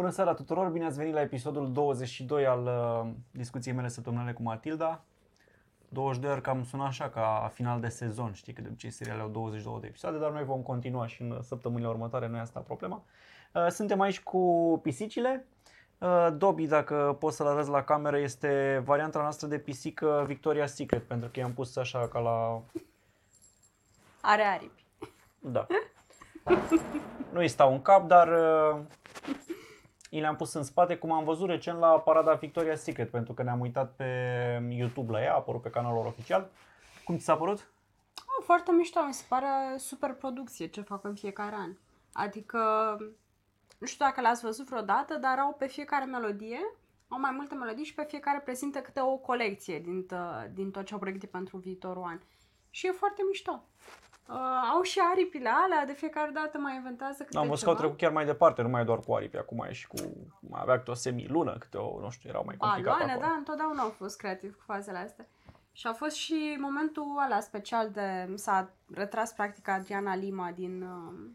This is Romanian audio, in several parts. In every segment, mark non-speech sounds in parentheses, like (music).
Bună seara tuturor, bine ați venit la episodul 22 al uh, discuției mele săptămânale cu Matilda. 22 ori cam sună așa ca final de sezon, știi că de obicei serialele au 22 de episoade, dar noi vom continua și în săptămânile următoare, nu e asta problema. Uh, suntem aici cu pisicile. Uh, Dobby, dacă poți să-l arăți la cameră, este varianta noastră de pisică Victoria's Secret, pentru că i-am pus așa ca la... Are aripi. Da. Nu îi stau în cap, dar uh, i le-am pus în spate, cum am văzut recent la parada Victoria's Secret, pentru că ne-am uitat pe YouTube la ea, a apărut pe canalul lor oficial. Cum ți s-a părut? Oh, foarte mișto, mi se pare super producție ce fac în fiecare an. Adică, nu știu dacă l-ați văzut vreodată, dar au pe fiecare melodie, au mai multe melodii și pe fiecare prezintă câte o colecție din, tă, din tot ce au pregătit pentru viitorul an. Și e foarte mișto. Uh, au și aripile alea, de fiecare dată mai inventează câte Am văzut că au ceva. trecut chiar mai departe, nu mai e doar cu aripi, acum e și cu, mai avea câte o semilună, câte o, nu știu, erau mai complicat Baloane, acolo. da, întotdeauna au fost creativ cu fazele astea. Și a fost și momentul ăla special de... s-a retras practic Adriana Lima din, uh,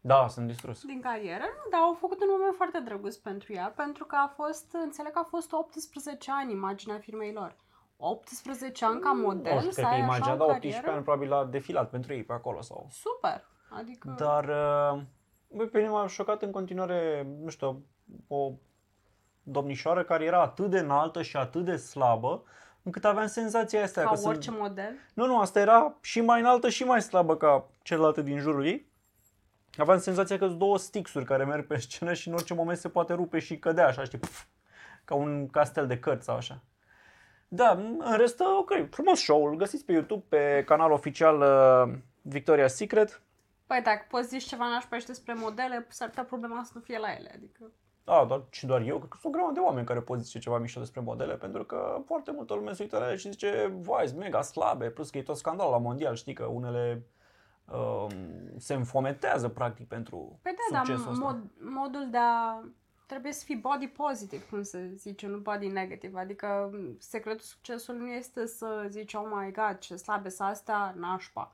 Da, sunt distrus. din carieră, nu, dar au făcut un moment foarte drăguț pentru ea, pentru că a fost, înțeleg că a fost 18 ani imaginea firmei lor. 18 ani ca model, Nu știu, să cred că ai imaginea, așa da, o 18 carieră? ani probabil a defilat pentru ei pe acolo sau... Super! Adică... Dar uh, bă, pe mine m-a șocat în continuare, nu știu, o domnișoară care era atât de înaltă și atât de slabă, încât aveam senzația asta ca că orice sunt... model. Nu, nu, asta era și mai înaltă și mai slabă ca celelalte din jurul ei. Aveam senzația că sunt două stixuri care merg pe scenă și în orice moment se poate rupe și cădea așa, știi, pf, ca un castel de cărți sau așa. Da, în rest, ok, frumos show îl găsiți pe YouTube, pe canalul oficial uh, Victoria's Secret. Păi dacă poți zici ceva nașpa și despre modele, s-ar putea problema să nu fie la ele. Adică... Da, dar și doar eu, cred că sunt o grămadă de oameni care pot zice ceva mișto despre modele, pentru că foarte multă lume se uită la ele și zice, vai, sunt mega slabe, plus că e tot scandal la mondial, știi că unele um, se înfometează practic pentru Păi da, dar succesul ăsta. mod, modul de a... Trebuie să fii body positive, cum se zice, nu body negative. Adică m, secretul succesului nu este să zici, oh my god, ce slabe sunt astea, nașpa.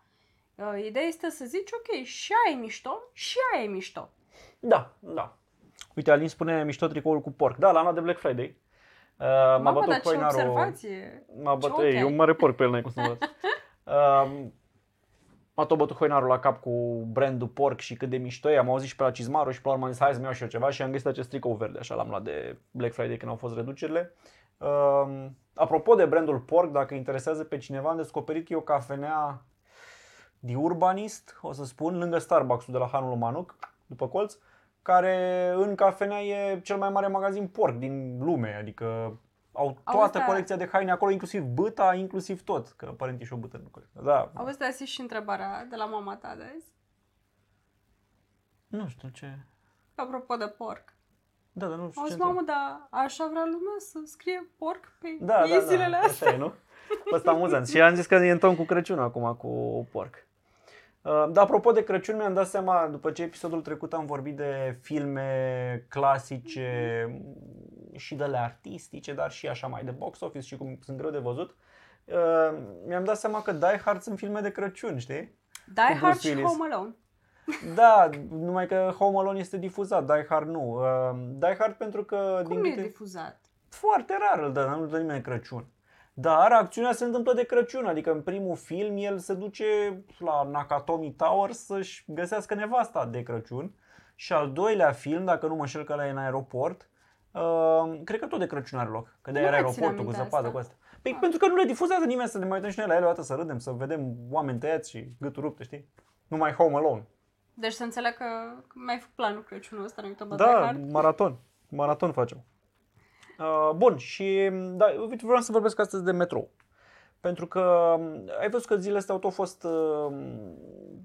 Uh, Ideea este să zici, ok, și aia e mișto, și aia e mișto. Da, da. Uite, Alin spune mișto tricoul cu porc. Da, l-am luat de Black Friday. Uh, m-a Mamă, dar bătut ce coinarul. observație! M-a Ce bătut, ochi ei, ai. un mare porc pe el, n-ai cum să mă las. (laughs) uh, M-a tot bătut hoinarul la cap cu brandul porc și cât de mișto e. Am auzit și pe la Cizmaru și pe la urmă am zis hai să-mi iau și eu ceva și am găsit acest tricou verde, așa l-am luat de Black Friday când au fost reducerile. Uh, apropo de brandul porc, dacă interesează pe cineva, am descoperit că e o cafenea de urbanist, o să spun, lângă Starbucks-ul de la Hanul Manuc, după colț, care în cafenea e cel mai mare magazin porc din lume, adică au toată dar- colecția de haine acolo, inclusiv băta, inclusiv tot, că aparent e și o bătă în colecție. Da, Auzi, dar și întrebarea de la mama ta de azi? nu știu ce... Apropo de porc. Da, dar nu știu Auzi, ce mamă, dar așa vrea lumea să scrie porc pe Da, ei da, da, zilele astea? așa e, nu? Ăsta amuzant. Și am zis că e în ton cu Crăciun acum, cu porc. Uh, Dar apropo de Crăciun, mi-am dat seama, după ce episodul trecut am vorbit de filme clasice și de le artistice, dar și așa mai de box office și cum sunt greu de văzut, uh, mi-am dat seama că Die Hard sunt filme de Crăciun, știi? Die Cu Hard Bruce și Willis. Home Alone. Da, numai că Home Alone este difuzat, Die Hard nu. Uh, Die Hard pentru că... Cum din nu e câte- difuzat? foarte rar îl dă, nu dă nimeni de Crăciun. Dar acțiunea se întâmplă de Crăciun, adică în primul film el se duce la Nakatomi Tower să-și găsească nevasta de Crăciun și al doilea film, dacă nu mă înșel că ăla e în aeroport, uh, cred că tot de Crăciun are loc, că de Nu era mai țin aeroportul cu aminte zăpadă asta. cu asta. Păi Ah. pentru că nu le difuzează nimeni să ne mai uităm și noi la ele o dată să râdem, să vedem oameni tăiați și gâturi rupte, știi? Numai Home Alone. Deci să înțeleg că că mi-ai făcut planul Crăciunul ăsta, ne uităm la Die Da, Hard. maraton. Maraton facem. Uh, bun, și da, uite, vreau să vorbesc astăzi de metrou. Pentru că um, ai văzut că zilele astea au tot fost uh,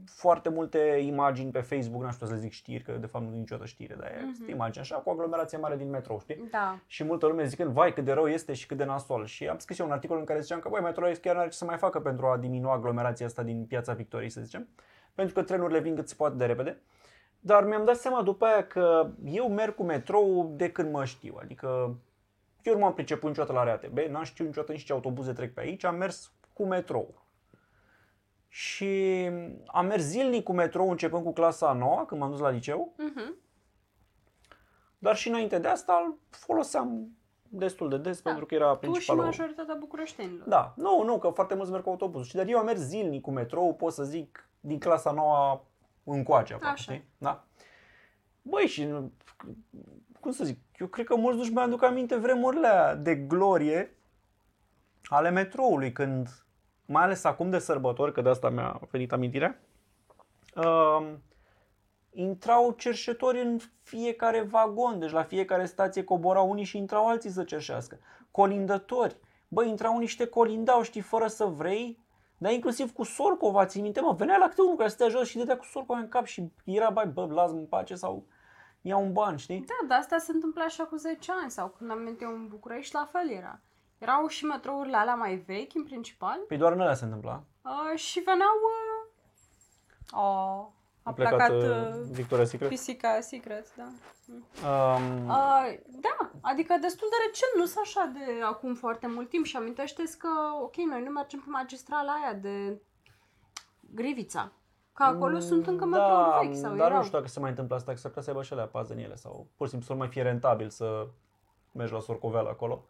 foarte multe imagini pe Facebook, nu știu să le zic știri, că de fapt nu e niciodată știre, dar Mhm. mm-hmm. imagini așa, cu aglomerație mare din metrou, știi? Da. Și multă lume zicând, vai cât de rău este și cât de nasol. Și am scris eu un articol în care ziceam că, băi, metrou chiar nu are ce să mai facă pentru a diminua aglomerația asta din piața Victoriei, să zicem. Pentru că trenurile vin cât se poate de repede. Dar mi-am dat seama după aia că eu merg cu metrou de când mă știu. Adică eu nu m-am priceput niciodată la RATB, n-am știut niciodată nici ce autobuze trec pe aici, am mers cu metrou. Și am mers zilnic cu metrou începând cu clasa a 9 când m-am dus la liceu. Mhm. Dar și înainte de asta îl foloseam destul de des Da. pentru că era Tu și principalul. majoritatea bucureștenilor. Da, nu, nu, că foarte mulți merg cu autobuzul. Și dar eu am mers zilnic cu metrou, pot să zic, din clasa nouă încoace, aproape, Așa. știi? Da. Băi, și cum să zic, eu cred că mulți nu-și mai aduc aminte vremurile alea de glorie ale metroului, când, mai ales acum de sărbători, că de asta mi-a venit amintirea, uh, intrau cerșetori în fiecare vagon, deci la fiecare stație coborau unii și intrau alții să cerșească. Colindători, băi, intrau niște colindau, știi, fără să vrei, dar inclusiv cu sorcova, ții minte, mă, venea la câte unul care stătea jos și dădea cu sorcova în cap și era, bai, bă, lasă în pace sau ia un ban, știi? Da, dar asta se întâmpla așa cu 10 ani sau când am venit eu în București, la fel era. Erau și metrourile alea mai vechi, în principal, Păi doar în alea se întâmpla. uh, și veneau... Uh, oh, a A plecat, plecat uh, uh, Victoria's Secret. pisica Secret, da. Um, Uh, da, adică destul de recent, nu sunt așa de acum foarte mult timp și amintește că, ok, noi nu mergem pe magistrala aia de Grivița. Că acolo sunt încă metrouri vechi sau Mm, dar erau. nu știu dacă se mai întâmplă asta, că s-ar putea să aibă și alea pază în ele sau pur și simplu să nu mai fie rentabil să mergi la sorcoveală acolo.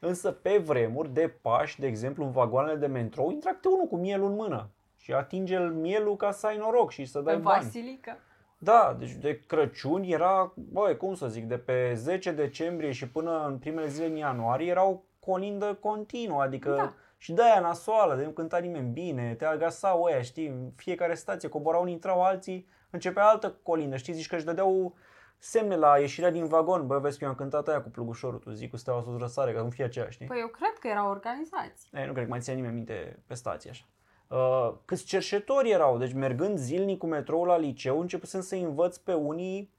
Însă pe vremuri de Paști, de exemplu, în vagoanele de metrou, intră câte unul cu mielul în mână și atinge mielul ca să ai noroc și să Pe dai bani. Vasilica. Da, deci de Crăciun era, băi, cum să zic, de pe 10 decembrie și până în primele zile în ianuarie erau colindă continuă, adică Da. Și de aia nasoală, de nu cânta nimeni bine, te agasau ăia, știi, în fiecare stație coborau unii, intrau alții, începea altă colindă, știi, zici că își dădeau semne la ieșirea din vagon, bă, vezi că eu am cântat aia cu plugușorul, tu zic cu steaua sus răsare, ca nu fie aceea, știi? Păi eu cred că erau organizați. Ei, nu cred că mai ține nimeni minte pe stație așa. Uh, câți cerșetori erau, deci mergând zilnic cu metroul la liceu, începusem să învăț pe unii,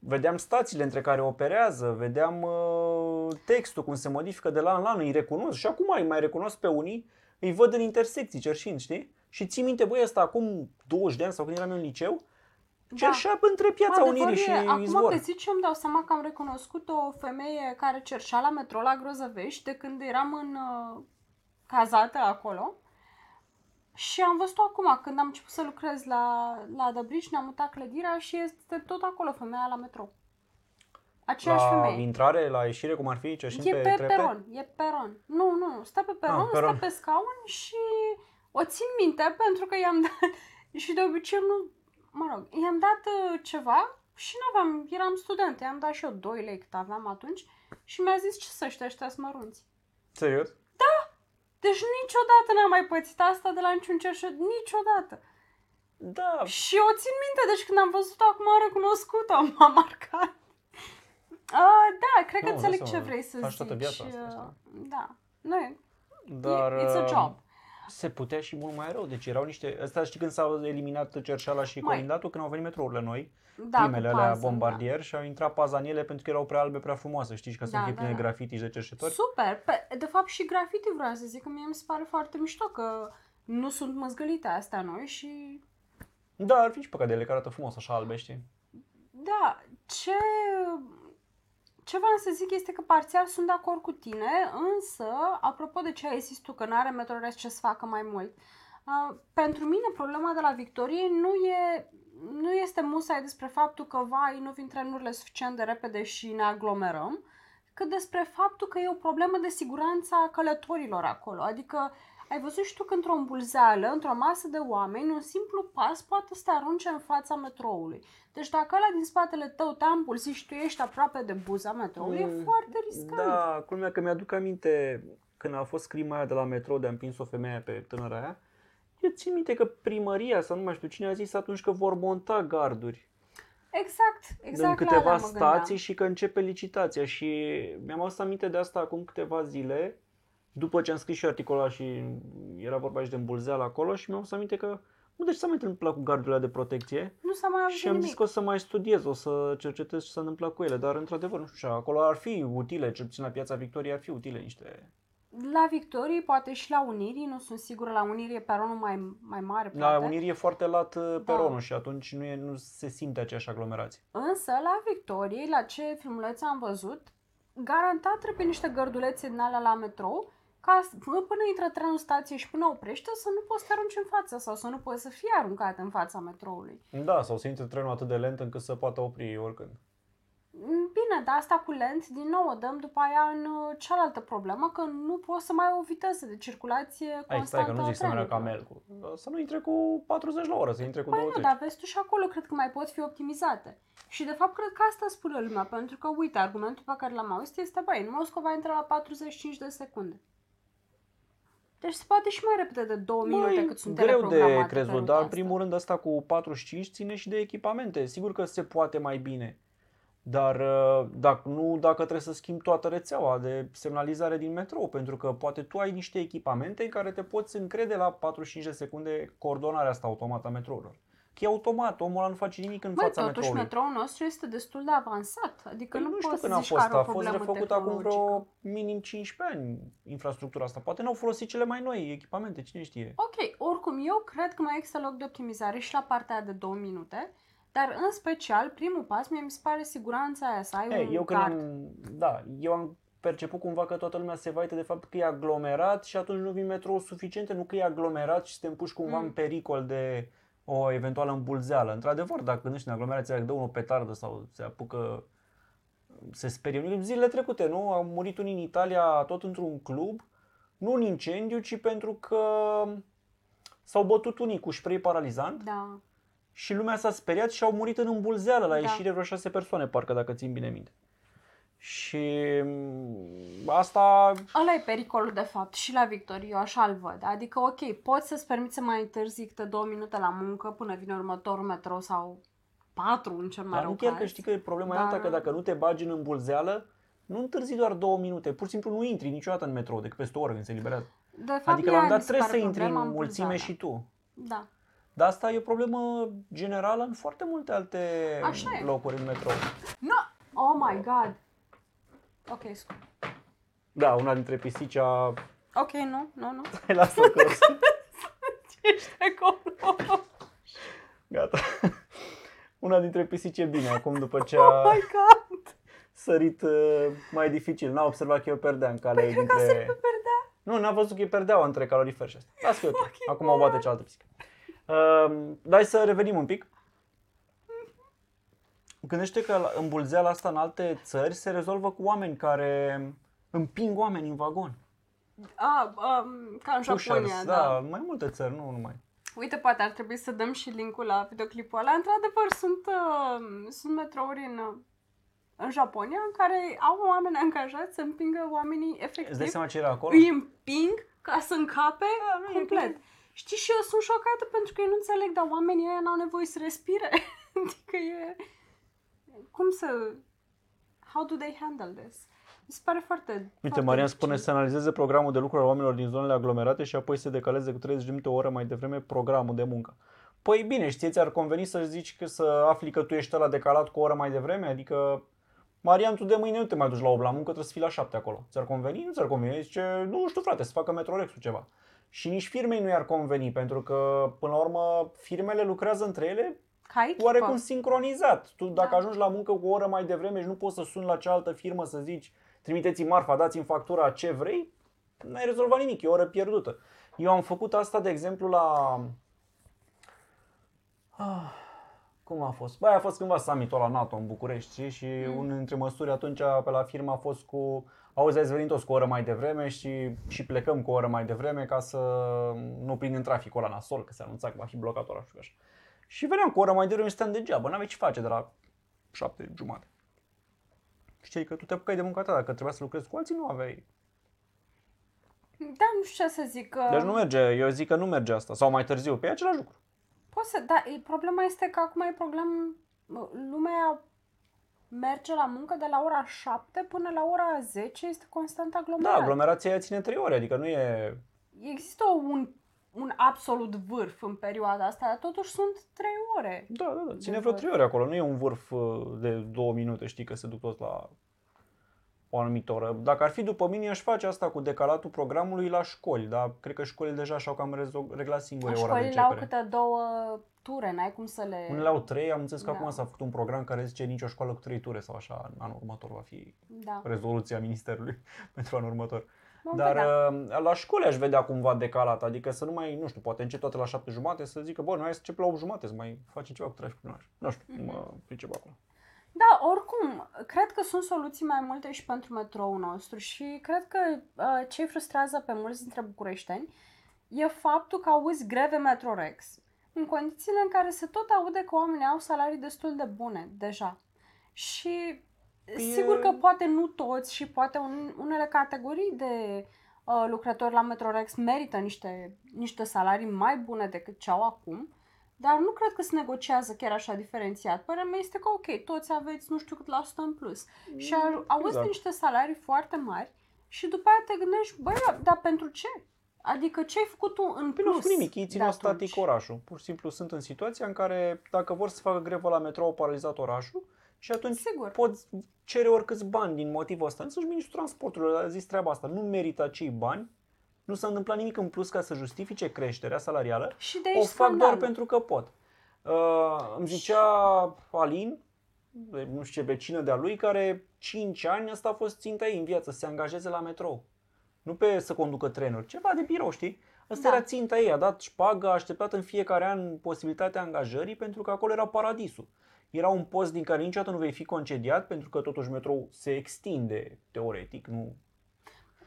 vedeam stațiile între care operează, vedeam uh, textul, cum se modifică de la an la an, îi recunosc și acum îi mai recunosc pe unii, îi văd în intersecții cerșind, știi? Și ții minte, băi, ăsta acum 20 de ani sau când eram eu în liceu, cerșea între piața Adevărul Unirii și e, Acum Izvor. că zici, eu îmi dau seama că am recunoscut o femeie care cerșea la metro la Grozăvești de când eram în uh, cazată acolo. Și am văzut-o acum, când am început să lucrez la, la The Bridge, ne-am mutat clădirea și este tot acolo femeia la metro. Aceeași La femeie. intrare, la ieșire, cum ar fi, cerșind E pe, pe, trepte? peron, e peron. Nu, nu, stă pe peron, Ah, peron. stă pe scaun și o țin minte pentru că i-am (laughs) dat, și de obicei nu, mă rog, i-am dat uh, ceva și nu aveam, eram student, i-am dat și eu 2 lei cât aveam atunci și mi-a zis ce să ăștia ăștia mărunți. Serios? Deci niciodată n-am mai pățit asta de la niciun cerșet, niciodată. Da, Și o țin minte, deci când am văzut-o acum am recunoscut-o, m-a (laughs) marcat. Uh, da, cred că Nu, înțeleg îți dai ce seama, vrei să faci zici. toată viața asta, uh, asta. Da, nu e, Dar e, it's a uh, job. Se putea și mult mai rău. Deci erau niște... Asta știi când s-au eliminat cerșeala și Mai. colindatul? Când au venit metrourile noi, Da, primele cu alea pază, bombardier și au intrat pazaniele pentru că erau prea albe, prea frumoase, știi, și ca să Da, nu fie da, pline da. grafiti și de Da. cerșetori. Super! Pe, de fapt și graffiti vreau să zic că mie mi se pare foarte mișto că nu sunt măzgălite astea noi și Da, ar fi și păcat de ele care arată frumos așa albe, știi? Da, ce, ce vreau să zic este că parțial sunt de acord cu tine, însă, apropo de ce ai zis tu, că nu are Metrorest ce să facă mai mult, uh, pentru mine problema de la Victorie nu e nu este musai despre faptul că, vai, nu vin trenurile suficient de repede și ne aglomerăm, cât despre faptul că e o problemă de siguranță a călătorilor acolo. Adică ai văzut și tu că într-o îmbulzeală, într-o masă de oameni, un simplu pas poate să te arunce în fața metroului. Deci dacă ăla din spatele tău te-a împulsit și tu ești aproape de buza metroului, Mm, e foarte riscant. Da, culmea că mi-aduc aminte când a fost crima aia de la metrou de a împins o femeie pe tânăra aia. Eu țin minte că primăria sau nu mai știu cine a zis atunci că vor monta garduri Exact, exact în la alea câteva mă gândeam. stații și că începe licitația și mi-am adus aminte de asta acum câteva zile după ce am scris și articolul ăla și era vorba și de îmbulzeală acolo și mi-am adus aminte că nu, deci s-a mai întâmplat cu gardurile de protecție Nu s-a mai auzit și am nimic. zis că o să mai studiez, o să cercetez ce s-a întâmplat cu ele, dar într-adevăr, nu știu ce, acolo ar fi utile, cel puțin la piața Victoriei ar fi utile niște... La Victorie, poate și la Unirii, nu sunt sigură, la Unirii e peronul mai, mai mare, poate. La Unirii e foarte lat uh, Da. peronul și atunci nu, e, nu se simte aceeași aglomerație. Însă, la Victorie, la ce filmulețe am văzut, garantat trebuie niște gărdulețe din alea la metrou, ca s- până până intră trenul în stație și până oprește să nu poți să te arunci în față sau să nu poți să fie aruncat în fața metroului. Da, sau se intre trenul atât de lent încât să poată opri oricând. Bine, dar asta cu lent, din nou o dăm după aia în uh, cealaltă problemă, că nu poți să mai ai o viteză de circulație Ai, constantă stai că nu a zic să meargă ca trenurilor. melcu. Să nu intre cu 40 la oră, să intre cu Păi 20. nu, dar vezi tu și acolo cred că mai pot fi optimizate. Și de fapt cred că asta spune lumea, pentru că uite, argumentul pe care l-am auzit este, băi, în Moscova intră la 45 de secunde. Deci se poate și mai repede de 2 minute cât sunt greu de teleprogramate pe crezut, ruta dar în asta. primul rând asta cu 45 ține și de echipamente. Sigur că se poate mai bine. Dar uh, dacă nu, dacă trebuie să schimbi toată rețeaua de semnalizare din metrou, pentru că poate tu ai niște echipamente în care te poți încrede la 45 de secunde coordonarea asta automată a metrourilor. Că e automat, omul ăla nu face nimic în Băi, fața totuși metroului. metroul nostru este destul de avansat. Adică Păi nu, nu știu poți când să a zici fost, că are o a fost problemă refăcut acum vreo tehnologică. minim 15 ani infrastructura asta. Poate n-au folosit cele mai noi echipamente, cine știe. Ok, oricum, eu cred că mai există loc de optimizare și la partea aia de 2 minute, dar în special, primul pas, mie mi se pare siguranța aia, să ai Ei, un eu când card. am, da, eu am perceput cumva că toată lumea se vaită de fapt că e aglomerat și atunci nu vin metrou suficiente, nu că e aglomerat și suntem puși cumva Mm. în pericol de o eventuală îmbulzeală. Într-adevăr, dacă gândești în aglomerație, dacă dă unul petardă sau se apucă, se sperie. Zilele trecute, nu? Au murit unii în Italia tot într-un club, nu în incendiu, ci pentru că s-au bătut unii cu spray paralizant Da. și lumea s-a speriat și au murit în îmbulzeală la Da. ieșire vreo șase persoane, parcă dacă țin bine minte. Și mm, asta, Ăla e pericolul de fapt și la Victor, eu așa îl văd. Adică, ok, poți să-ți permiți să mai întârzi câte două minute la muncă până vine următorul metrou sau patru în cel mai dar rău nu chiar caz. că știi că problema e Dar- alta, că dacă nu te bagi în îmbulzeală, nu întârzi doar două minute, pur și simplu nu intri niciodată în metrou decât peste o oră când se eliberează. De fapt, Adică la aia un dat mi se trebuie pare să intri problema în mulțime îmbulzeala. și tu. Da. Dar asta e o problemă generală în foarte multe alte Așa e. locuri în metrou. No! Oh my god! Ok, scu- Da, una dintre pisici a... Ok, nu, nu, nu. (laughs) Hai, lasă că... (laughs) Ești acolo. Gata. (laughs) Una dintre pisici e bine acum după ce Oh a my god! sărit uh, mai dificil. N-a observat că eu perdea în cale Păi cred că a dintre... sărit pe perdea. Nu, n-a văzut că e perdeaua între calorifer și asta. Las că e ok. Acum o bate cealaltă pisică. Uh, dai să revenim un pic. Gândește că la- îmbulzeala asta în alte țări se rezolvă cu oameni care împing oameni în vagon. Ah, um, ca în Japonia, Pushers, da. da, mai multe țări, nu numai. Uite, poate ar trebui să dăm și linkul la videoclipul ăla. Într-adevăr, sunt, uh, sunt metrouri în, uh, în Japonia în care au oameni angajați să împingă oamenii Îți dai efectiv. seama ce era acolo? Îi împing ca să încape Da, nu e complet. Știi, și eu sunt șocată pentru că eu nu înțeleg, dar oamenii ăia n-au nevoie să respire. (laughs) adică e... Cum să... How do they handle this? Mi se pare foarte... Uite, foarte Marian dificil. spune să analizeze programul de lucru al oamenilor din zonele aglomerate și apoi să decaleze cu 30 de minute o oră mai devreme programul de muncă. Păi bine, știți, ți-ar conveni să zici că să afli că tu ești la decalat cu o oră mai devreme? Adică, Marian, tu de mâine nu te mai duci la 8 la muncă, trebuie să fii la 7 acolo. Ți-ar conveni? Nu ți-ar conveni. Zice, nu știu frate, să facă Metrorex-ul ceva. Și nici firmei nu i-ar conveni, pentru că, până la urmă, firmele lucrează între ele Ca echipă. oarecum sincronizat. Tu dacă Da. ajungi la muncă cu o oră mai devreme și nu poți să suni la cealaltă firmă să zici trimiteți-mi marfa, dați-mi factura, ce vrei, n-ai rezolvat nimic, e o oră pierdută. Eu am făcut asta, de exemplu, la... Ah, cum a fost? Băi, a fost cândva summitul la NATO în București știi? și Mm. mm. unul dintre măsuri atunci pe la firmă a fost cu auzi, ați venit toți cu o oră mai devreme și, și plecăm cu o oră mai devreme ca să nu prindem traficul ăla nasol, că se anunța că va fi blocat orașul și așa. Și veneam cu o oră mai devreme și stăteam degeaba, n-aveai ce face de la șapte jumate. Știi că tu te apucai de munca ta, dacă trebuia să lucrezi cu alții, nu aveai. Da, nu știu ce să zic. Că... Deci nu merge, eu zic că nu merge asta. Sau mai târziu, pe același lucru. Poți să, da, e, problema este că acum e problem, lumea merge la muncă de la ora 7 până la ora 10, este constant Da, aglomerat. aglomerația aia ține 3 ore, adică nu e... Există un, un absolut vârf în perioada asta, dar totuși sunt 3 ore. Da, da, da, ține De vreo vârf. 3 ore acolo, nu e un vârf uh, de 2 minute, știi, că se duc toți la o anumită oră. Dacă ar fi după mine, aș face asta cu decalatul programului la școli, dar cred că școlile deja și-au cam rezo- reglat singure ora de Școlile au începere. câte două ture, n-ai cum să le... Unele au 3, am înțeles că Da. acum s-a făcut un program care zice nicio școală cu 3 ture sau așa, în anul următor va fi Da. rezoluția ministerului (laughs) pentru anul următor. Vom Dar vedea. uh, la școli aș vedea cumva decalat, adică să nu mai, nu știu, poate încep toate la 7 jumate, să zică, bă, noi hai să încep la 8 jumate, să mai facem ceva cu traficul în oraș. Nu știu, nu Mhm. mă pricep acolo. Da, oricum, cred că sunt soluții mai multe și pentru metroul nostru și cred că uh, ce frustrează pe mulți dintre bucureșteni e faptul că auzi greve Metrorex în condițiile în care se tot aude că oamenii au salarii destul de bune deja. Și e... sigur că poate nu toți și poate un, unele categorii de uh, lucrători la Metrorex merită niște, niște salarii mai bune decât ce au acum, dar nu cred că se negociază chiar așa diferențiat. Părerea mea este că, ok, toți aveți nu știu cât la sută în plus. Mm, și auzi exact. niște salarii foarte mari și după aia te gândești, băi, dar pentru ce? Adică ce ai făcut tu în plus? Nu nimic, ei țin static orașul. Pur și simplu sunt în situația în care dacă vor să facă grevă la metrou, au paralizat orașul și atunci Sigur. poți cere oricâți bani din motivul ăsta. Însăși ministrul transportului a zis treaba asta. Nu merită acei bani, nu s-a întâmplat nimic în plus ca să justifice creșterea salarială. Și de o fac scandal. doar pentru că pot. Uh, îmi zicea Alin, nu știu ce vecină de-a lui, care 5 ani asta a fost ținta ei în viață, să se angajeze la metrou. Nu pe să conducă trenuri, ceva de birou, știi? Asta da. era ținta ei, a dat șpagă, a așteptat în fiecare an posibilitatea angajării pentru că acolo era paradisul. Era un post din care niciodată nu vei fi concediat pentru că totuși metrou se extinde teoretic, nu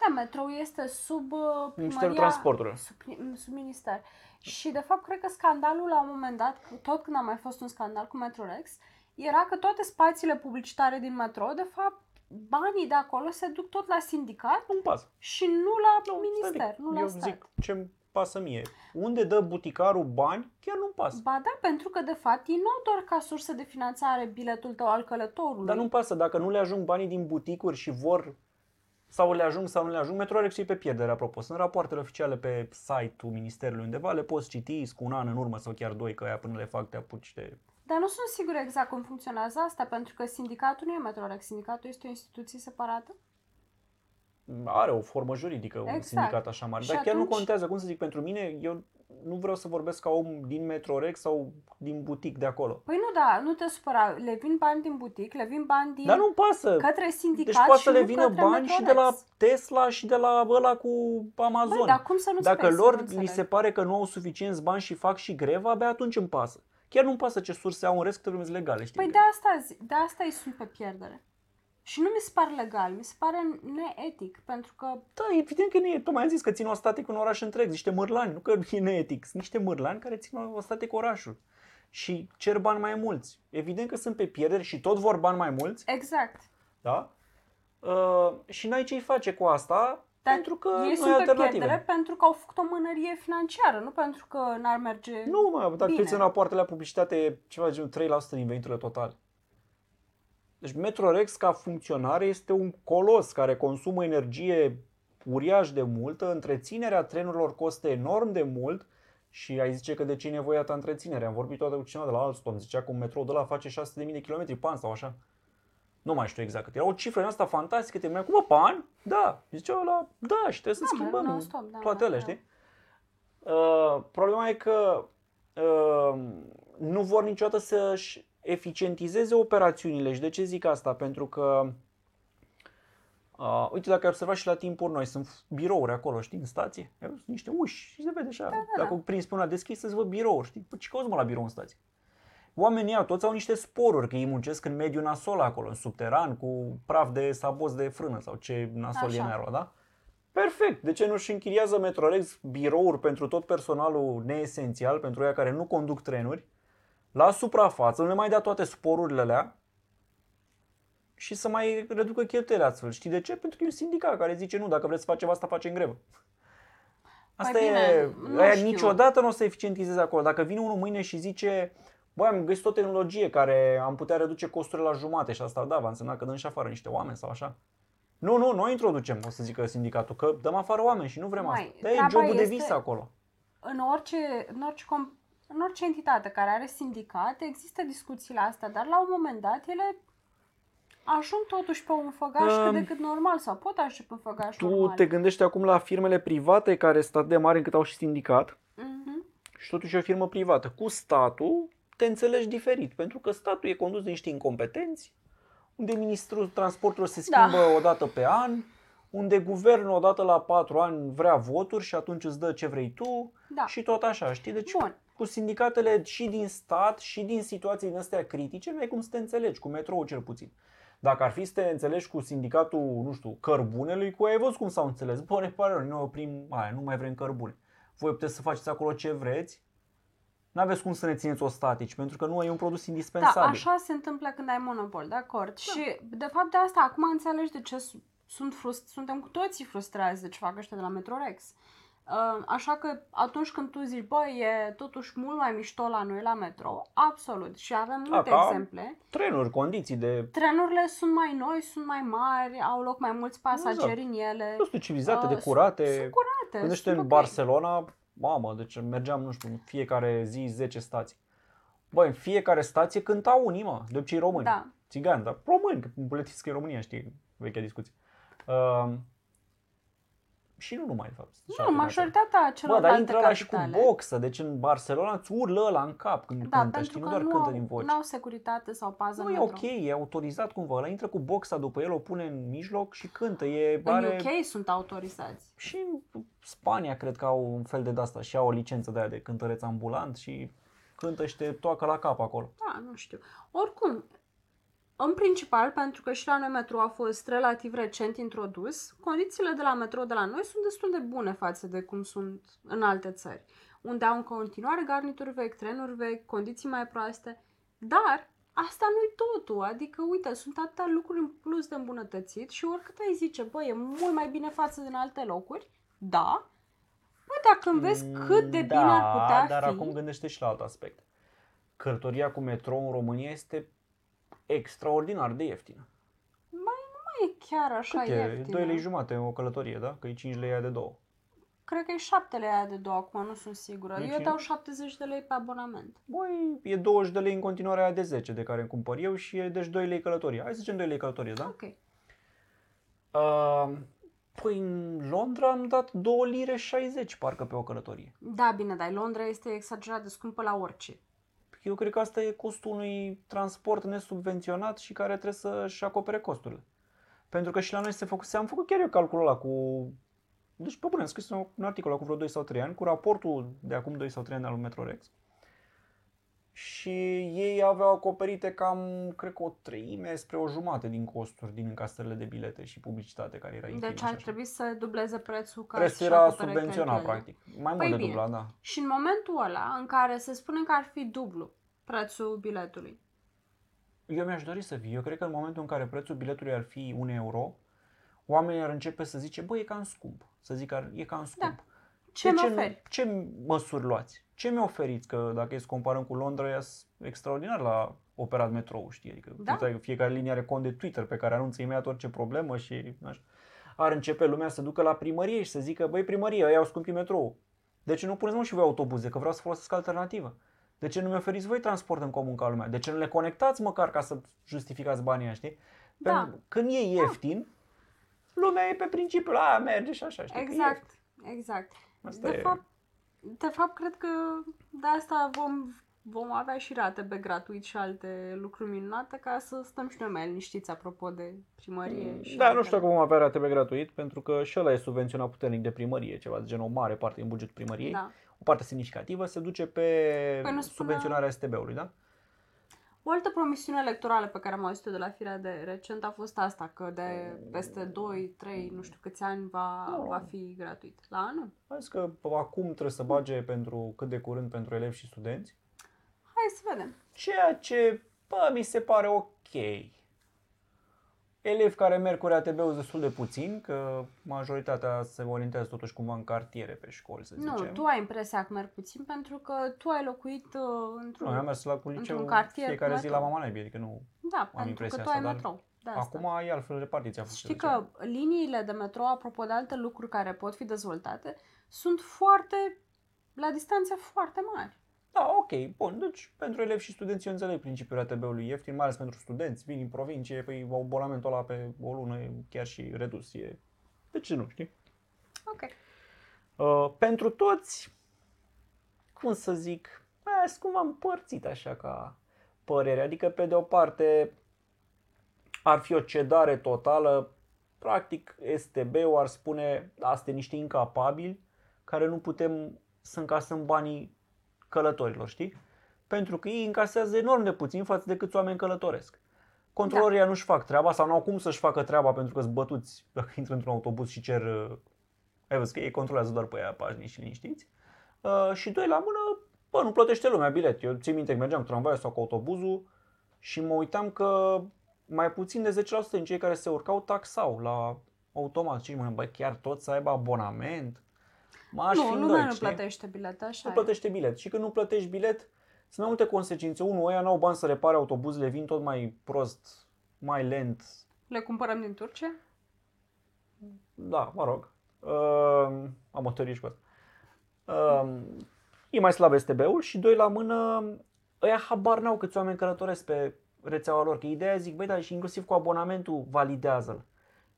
da, metrou este sub uh, Ministerul Transportului. Sub, sub minister. Și de fapt cred că scandalul la un moment dat, tot când a mai fost un scandal cu Metrorex, era că toate spațiile publicitare din metrou, de fapt, banii de acolo se duc tot la sindicat nu pasă. și nu la nu, minister, nu la Eu stat. zic ce pasă mie. Unde dă buticarul bani, chiar nu-mi pasă. Ba da, pentru că de fapt ei nu au doar ca sursă de finanțare biletul tău al călătorului. Dar nu-mi pasă, dacă nu le ajung banii din buticuri și vor sau le ajung sau nu le ajung. Metrorex e pe pierdere, apropo. Sunt rapoartele oficiale pe site-ul Ministerului undeva, le poți citi cu un an în urmă sau chiar doi, că aia până le fac te apuci de... Dar nu sunt sigur exact cum funcționează asta, pentru că sindicatul nu e Metrorex, sindicatul este o instituție separată. Are o formă juridică, exact. un sindicat așa mare. Și Dar atunci... chiar nu contează, cum să zic, pentru mine, eu nu vreau să vorbesc ca om din Metrorex sau din butic de acolo. Păi nu, da, nu te supăra. Le vin bani din butic, le vin bani din... Dar nu pasă. Către sindicat Deci poate să le vină bani Metrorex. și de la Tesla și de la ăla cu Amazon. Băi, dar cum să nu Dacă spui, lor să nu li se pare că nu au suficienți bani și fac și greva, abia atunci îmi pasă. Chiar nu-mi pasă ce surse au în rest, că trebuie legale, știi? Păi de asta, zi- de asta îi sunt pe pierdere. Și nu mi se pare legal, mi se pare neetic, pentru că Da, evident că nu e. Tocmai am zis că țin o static un oraș întreg, niște mârlani, nu că e neetic, sunt niște mârlani care țin o static orașul. Și cer bani mai mulți. Evident că sunt pe pierderi și tot vor bani mai mulți, exact. da? Uh, și n-ai ce-i face cu asta, Dar pentru că ei nu ai sunt pe alternative. pierdere pentru că au făcut o mânărie financiară, nu pentru că n-ar merge Nu, mă, dacă bine. uiți în rapoartele la publicitate, e ceva de genul 3% din veniturile totale. Deci Metrorex ca funcționare este un colos care consumă energie uriaș de multă, întreținerea trenurilor costă enorm de mult și ai zice că de ce e nevoie atâta întreținere. Am vorbit toată cu cineva de la Alstom, zicea că un metrou de la face 600.000 de kilometri pe an sau așa. Nu mai știu exact cât. Era o cifră în asta fantastică, te mai cum pe an? Da. Zicea la da, și trebuie să Da, schimbăm non-stop, da, toate da, alea, da. știi? Uh, problema e că uh, nu vor niciodată să-și eficientizeze operațiunile. Și de ce zic asta? Pentru că Uh, uite, dacă ai observat și la timpuri noi, sunt birouri acolo, știi, în stație. Sunt niște uși și se vede așa. da, dacă da. prinzi pe una deschisă, se văd birouri, știi? Păi ce cauți mă la birou în stație? Oamenii ăia toți au niște sporuri, că ei muncesc în mediul nasol acolo, în subteran, cu praf de sabos de frână sau ce nasol e Așa. în aia, da? Perfect. De ce nu-și închiriază Metrorex birouri pentru tot personalul neesențial, pentru ea care nu conduc trenuri, la suprafață, nu le mai dea toate sporurile alea și să mai reducă cheltuielile astfel. Știi de ce? Pentru că e un sindicat care zice nu, dacă vreți să facem asta, facem grevă. Asta Păi bine, e, nu aia știu. niciodată nu o să eficientizeze acolo. Dacă vine unul mâine și zice, băi, am găsit o tehnologie care am putea reduce costurile la jumate și asta da, va însemna că dăm și afară niște oameni sau așa. Nu, nu, noi introducem, o să zică sindicatul, că dăm afară oameni și nu vrem Mai, asta. Da, e treaba jobul de este- vis acolo. în orice, în orice, com- în orice entitate care are sindicat există discuțiile astea, dar la un moment dat ele ajung totuși pe un făgaș Um, cât de cât normal sau pot ajunge pe un făgaș Tu normal. te gândești acum la firmele private care sunt atât de mari încât au și sindicat Mhm. și totuși e o firmă privată. Cu statul te înțelegi diferit, pentru că statul e condus de niște incompetenți, unde ministrul transportului se Da. schimbă o dată pe an, unde guvernul odată la patru ani vrea voturi și atunci îți dă ce vrei tu Da. și tot așa, știi? Deci Bun. Cu cu sindicatele și din stat și din situații din astea critice, nu ai cum să te înțelegi, cu metrou cel puțin. Dacă ar fi să te înțelegi cu sindicatul, nu știu, cărbunelui, cu ai văzut cum s-au înțeles. Bă, ne pare rău, noi oprim aia, nu mai vrem cărbune. Voi puteți să faceți acolo ce vreți, nu aveți cum să ne țineți o statici, pentru că nu e un produs indispensabil. Da, așa se întâmplă când ai monopol, de acord. Da. Și, de fapt, de asta, acum înțelegi de ce sunt frust- suntem cu toții frustrați de ce fac ăștia de la Metrorex. Uh, așa că atunci când tu zici, bă, e totuși mult mai mișto la noi la metro, absolut. Și avem multe Da, ca exemple. Trenuri, condiții de Trenurile sunt mai noi, sunt mai mari, au loc mai mulți pasageri în ele. nu știu, civilizate, Uh, de curate. Sunt curate. Gândește sunt în ok. Barcelona, mamă, deci mergeam, nu știu, în fiecare zi 10 stații. Băi, în fiecare stație cântau unii, mă, de obicei români. Da. Țigani, dar români, că buletinul scrie România, știi, vechea discuție. Uh, și nu numai, de fapt. sunt și Nu, alte majoritatea Bă, celorlalte dar intră ăla și cu capitale. boxă, deci în Barcelona îți urlă ăla în cap când Da, cântă, știi, pentru nu că doar nu cântă au, din voce. n-au securitate sau pază Nu în e metro. ok, e autorizat cumva, ăla intră cu boxa după el, o pune în mijloc și cântă. E, În are... UK sunt autorizați. Și în Spania cred că au un fel de asta și au o licență de aia de cântăreț ambulant și cântă și te toacă la cap acolo. Da, nu știu. Oricum, în principal, pentru că și la noi metro a fost relativ recent introdus, condițiile de la metro de la noi sunt destul de bune față de cum sunt în alte țări, unde au în continuare garnituri vechi, trenuri vechi, condiții mai proaste, dar asta nu-i totul, adică, uite, sunt atâtea lucruri în plus de îmbunătățit și oricât ai zice, bă, e mult mai bine față din alte locuri, da, bă, dacă îmi vezi cât de bine da, ar putea dar fi, acum gândește și la alt aspect. Călătoria cu metrou în România este extraordinar de ieftină. nu e chiar așa Cât e? ieftină. 2 lei jumate o călătorie, da? Că e 5 lei aia de două. Cred că e 7 lei aia de două acum, nu sunt sigură. Deci Eu e- dau 70 de lei pe abonament. Băi, e 20 de lei în continuare aia de 10 de care îmi cumpăr eu și e deci 2 lei călătorie. Hai să zicem 2 lei călătorie, da? Ok. Uh, păi în Londra am dat 2 lire 60 parcă pe o călătorie. Da, bine, dar Londra este exagerat de scumpă la orice. Eu cred că asta e costul unui transport nesubvenționat și care trebuie să-și acopere costurile. Pentru că și la noi se făcuse, am făcut chiar eu calculul ăla cu... Deci, pe bune, am scris un un articol acum vreo 2 sau 3 ani cu raportul de acum 2 sau 3 ani al lui Metrorex. Și ei aveau acoperite cam, cred că o treime spre o jumătate din costuri din încasările de bilete și publicitate care era infimă Deci și ar așa. trebui să dubleze prețul ca Restul să era acopere subvenționat, cheltuielile. practic. Mai Păi mult de bine. dublat, da. Și în momentul ăla în care se spune că ar fi dublu prețul biletului. Eu mi-aș dori să fie. Eu cred că în momentul în care prețul biletului ar fi 1 euro, oamenii ar începe să zice, băi, e cam scump. Să zic, ar- e cam scump. Da. Ce De mi nu- oferi? Ce măsuri luați? Ce mi oferiți? Că dacă e să comparăm cu Londra, e extraordinar la operat metrou, știi? Adică Da. fiecare- fiecare linie are cont de Twitter pe care anunță imediat orice problemă și așa. Ar începe lumea să ducă la primărie și să zică, băi, primărie, ăia au scumpit metrou. De ce nu puneți mă și voi autobuze? Că vreau să folosesc alternativă. De ce nu mi oferiți voi transport în comun ca lumea? De ce nu le conectați măcar ca să justificați banii ăia, știi? Da. Pentru- Când e ieftin, lumea e pe principiul, a, merge și așa, știi? că e Exact, exact. Asta de e. fapt, de fapt, cred că de asta vom, vom avea și RATB gratuit și alte lucruri minunate ca să stăm și noi mai liniștiți apropo de primărie. și Da, nu altele. știu dacă vom avea RATB gratuit, pentru că și ăla e subvenționat puternic de primărie, ceva de genul o mare parte din bugetul primăriei. Da. O parte semnificativă se duce pe Păi nu spunea- subvenționarea STB-ului, da? O altă promisiune electorală pe care am auzit-o de la firea de recent a fost asta, că de peste 2, 3, nu știu câți ani va, Nu. va fi gratuit. La anul? Hai zis că acum trebuie să bage pentru cât de curând pentru elevi și studenți, Hai să vedem. ceea ce, bă, mi se pare ok. Elevi care merg cu RATB-ul destul de puțin, că majoritatea se orientează totuși cumva în cartiere pe școli, să zicem. Nu, tu ai impresia că merg puțin pentru că tu ai locuit uh, într-un... Nu, eu am mers la cu într-un liceu cartier fiecare cu zi la metrou. Mama Naibii, adică nu... Da, pentru impresia că tu asta, ai dar metrou. De asta. Acum e altfel repartiția. Știi că liniile de metrou, apropo de alte lucruri care pot fi dezvoltate, sunt foarte, la distanțe foarte mari. Da, ok, bun. Deci pentru elevi și studenți eu înțeleg principiul ATB-ului ieftin, mai ales pentru studenți. Vin din provincie, păi abonamentul ăla pe o lună e chiar și redus. E... De ce nu, știi? Ok. Uh, pentru toți, cum să zic, a, sunt cumva împărțit așa ca părere. Adică, pe de o parte, ar fi o cedare totală. Practic, STB-ul ar spune, asta e niște incapabili care nu putem să încasăm banii călătorilor, știi? Pentru că ei încasează enorm de puțin față de câți oameni călătoresc. Controlorii da. nu-și fac treaba sau nu au cum să-și facă treaba pentru că sunt bătuți dacă (laughs) intră într-un autobuz și cer... uh, Ai văzut că ei controlează doar pe aia pașnici și liniștiți. Uh, și doi la mână, bă, nu plătește lumea bilet. Eu țin minte că mergeam cu tramvaiul sau cu autobuzul și mă uitam că mai puțin de 10% din cei care se urcau taxau la automat. Și mă bă, chiar tot să aibă abonament? M-aș fi nu, îndoit, lumea nu știi? plătește bilet, așa Nu e. plătește bilet. Și când nu plătești bilet, sunt mai multe consecințe. Unul, ăia n-au bani să repare autobuzele, vin tot mai prost, mai lent. Le cumpărăm din Turcia? Da, mă rog. Uh, am o teorie și cu asta. Uh, e mai slab STB-ul și doi la mână, ăia habar n-au câți oameni călătoresc pe rețeaua lor. Că ideea zic, băi, da, și inclusiv cu abonamentul validează-l.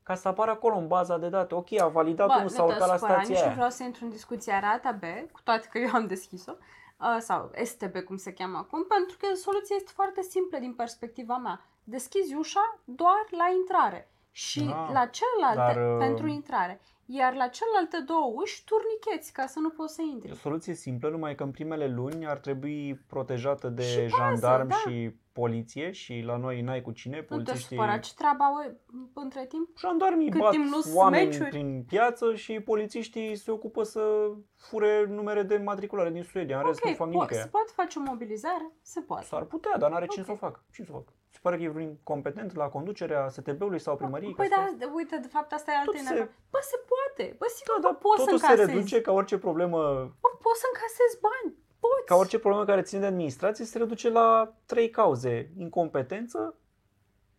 Ca să apară acolo în baza de date. Ok, a validat unul, s-a nu te urcat la supăra, stația nici nu aia. vreau să intru în discuția rata B, cu toate că eu am deschis-o, uh, sau STB cum se cheamă acum, pentru că soluția este foarte simplă din perspectiva mea. Deschizi ușa doar la intrare și Ah, la celelalte dar, uh, pentru intrare. Iar la celelalte două uși turnicheți ca să nu poți să E o intri. soluție simplă, numai că în primele luni ar trebui protejată de Și bază, jandarmi da. și poliție și la noi n-ai cu cine, Nu te polițiștii... supăra, ce treabă au ei între timp? Jandarmii Cât bat timp nu sunt oameni meciuri. prin piață și polițiștii se ocupă să fure numere de matriculare din Suedia. În rest nu fac po- nimic se ea. poate face o mobilizare? Se poate. S-ar putea, dar n-are cine Ok. să o facă. Cine să o facă? Se pare că e vreun incompetent la conducerea STB-ului sau primăriei? Păi ca să da, facă? de- uite, de fapt asta e altă Tot se- enervare. Bă, se poate. Bă, sigur Da, că dar poți să totul se încasezi. reduce ca orice problemă Bă, poți să încasezi bani. Poți. ca orice problemă care ține de administrație se reduce la trei cauze. Incompetență,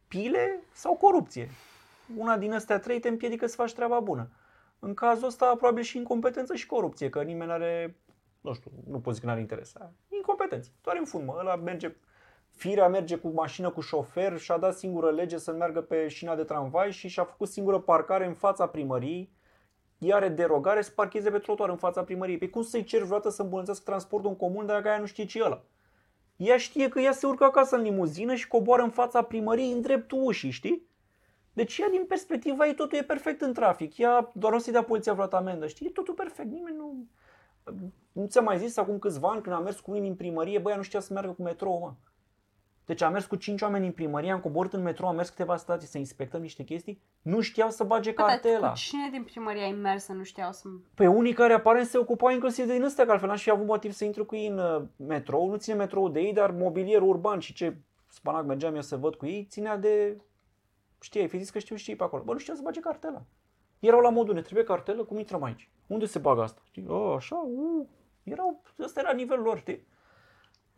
pile sau corupție. Una din astea trei te împiedică să faci treaba bună. În cazul ăsta, probabil și incompetență și corupție, că nimeni are, nu știu, nu pot zic că n-are interes. Incompetență. Doar în fund, mă, ăla merge, firea merge cu mașină cu șofer și a dat singură lege să meargă pe șina de tramvai și și-a făcut singură parcare în fața primăriei ea are derogare să parcheze pe trotuar în fața primăriei. Pe cum să-i ceri vreodată să îmbunătățească transportul în comun dacă aia nu știe ce e ăla? Ea știe că ea se urcă acasă în limuzină și coboară în fața primăriei în dreptul ușii, știi? Deci ea din perspectiva ei totul e perfect în trafic. Ea doar nu să-i dea poliția vreodată amendă, știi? E totul perfect. Nimeni nu... Nu ți-am mai zis acum câțiva ani când am mers cu unii din primărie, băia nu știa să meargă cu metrou, mă. Deci am mers cu cinci oameni în primărie, am coborât în metrou, am mers câteva stații să inspectăm niște chestii, nu știau să bage Bă, dar cartela. cu cine din primărie ai mers să nu știau să... Pe unii care aparent se ocupau inclusiv de din ăstea, că altfel n-aș fi avut motiv să intru cu ei în uh, metrou. Nu ține metrou de ei, dar mobilierul urban și ce spanac mergeam eu să văd cu ei, ținea de... Știi, fi zis că știu și ei pe acolo. Bă, nu știau să bage cartela. Erau la modul, ne trebuie cartelă? Cum intrăm aici? Unde se bagă asta? Știi? Oh, așa, uh. Erau, ăsta era nivelul lor, știi?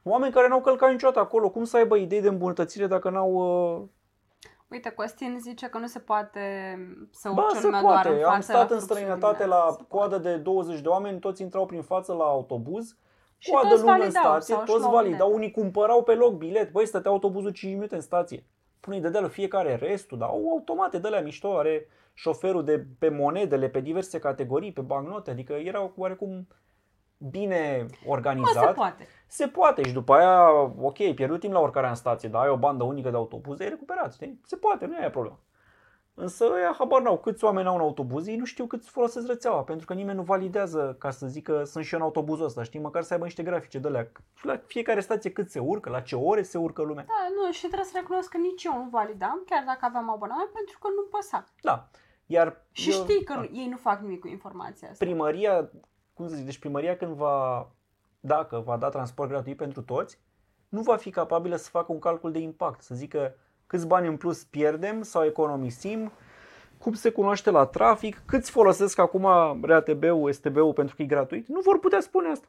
Oameni care n-au călcat niciodată acolo, cum să aibă idei de îmbunătățire dacă n-au... Uh... Uite, Costin zice că nu se poate să Ba, urce se lumea doar poate. în Am față stat la în fluxul străinătate dimineața. la Se coadă de 20 de oameni, toți intrau prin față la autobuz, Și coadă toți lungă în validau stație, sau își toți luau validau, bilet. unii cumpărau pe loc bilet. Băi, stătea autobuzul 5 minute în stație. Pune-i dădea la fiecare restul, dar au automate de la mișto, are șoferul de pe monedele, pe diverse categorii, pe bancnote, adică erau oarecum bine Bă, organizat. se poate. Se poate și după aia, ok, pierdut timp la oricare în stație, dar ai o bandă unică de autobuze, ai recuperat, știi? Se poate, nu e problemă. Însă ăia habar n-au câți oameni au în autobuz, ei nu știu cât folosesc rețeaua, pentru că nimeni nu validează ca să zică sunt și eu în autobuzul ăsta, știi? Măcar să aibă niște grafice de alea. La fiecare stație cât se urcă, la ce ore se urcă lumea. Da, nu, și trebuie să recunosc că nici eu nu validam, chiar dacă aveam abonament, pentru că nu păsa. Da. Iar Și eu- știi că da. nu, ei nu fac nimic cu informația asta. primăria, cum să zic, deci primăria când va, dacă va da transport gratuit pentru toți, nu va fi capabilă să facă un calcul de impact, să zică câți bani în plus pierdem sau economisim, cum se cunoaște la trafic, câți folosesc acum RATB-ul, STB-ul pentru că e gratuit, nu vor putea spune asta.